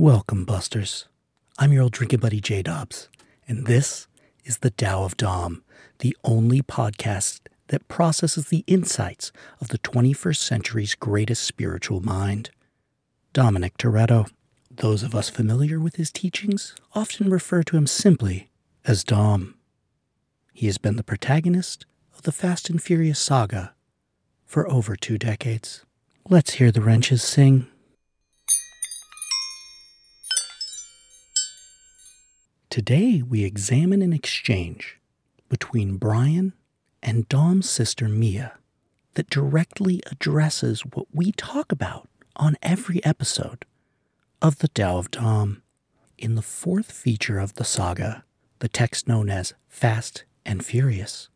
Welcome, Busters. I'm your old drinking buddy, J Dobbs, and this is the Tao of Dom, the only podcast that processes the insights of the 21st century's greatest spiritual mind, Dominic Toretto. Those of us familiar with his teachings often refer to him simply as Dom. He has been the protagonist of the Fast and Furious saga for over two decades. Let's hear the wrenches sing. Today, we examine an exchange between Brian and Dom's sister Mia that directly addresses what we talk about on every episode of the Tao of Dom. In the fourth feature of the saga, the text known as Fast and Furious.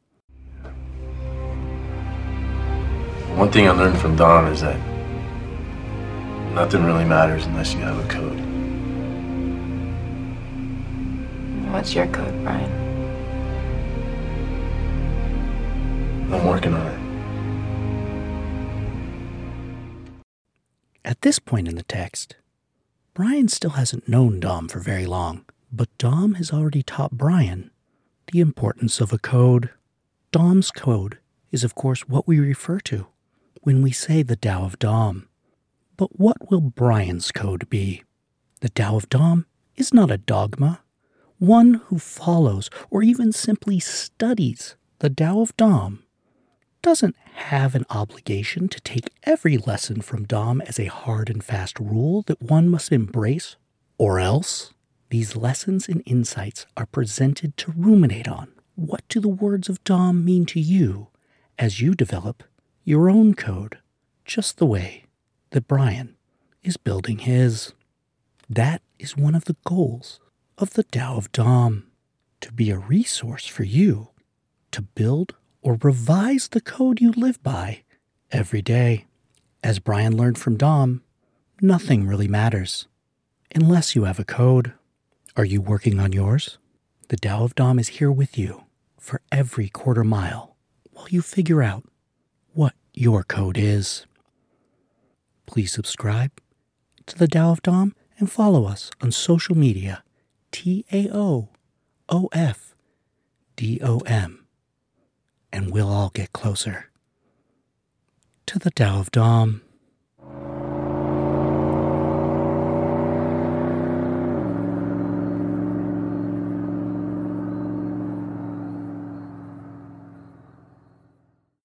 One thing I learned from Dom is that nothing really matters unless you have a code. What's your code, Brian? I'm working on it. At this point in the text, Brian still hasn't known Dom for very long, but Dom has already taught Brian the importance of a code. Dom's code is, of course, what we refer to when we say the Tao of Dom. But what will Brian's code be? The Tao of Dom is not a dogma. One who follows or even simply studies the Tao of Dom doesn't have an obligation to take every lesson from Dom as a hard and fast rule that one must embrace, or else these lessons and insights are presented to ruminate on. What do the words of Dom mean to you as you develop your own code, just the way that Brian is building his? That is one of the goals of the Tao of Dom to be a resource for you to build or revise the code you live by every day. As Brian learned from Dom, nothing really matters unless you have a code. Are you working on yours? The Tao of Dom is here with you for every quarter mile while you figure out what your code is. Please subscribe to the Tao of Dom and follow us on social media T A O O F D O M and we'll all get closer to the Tao of Dom.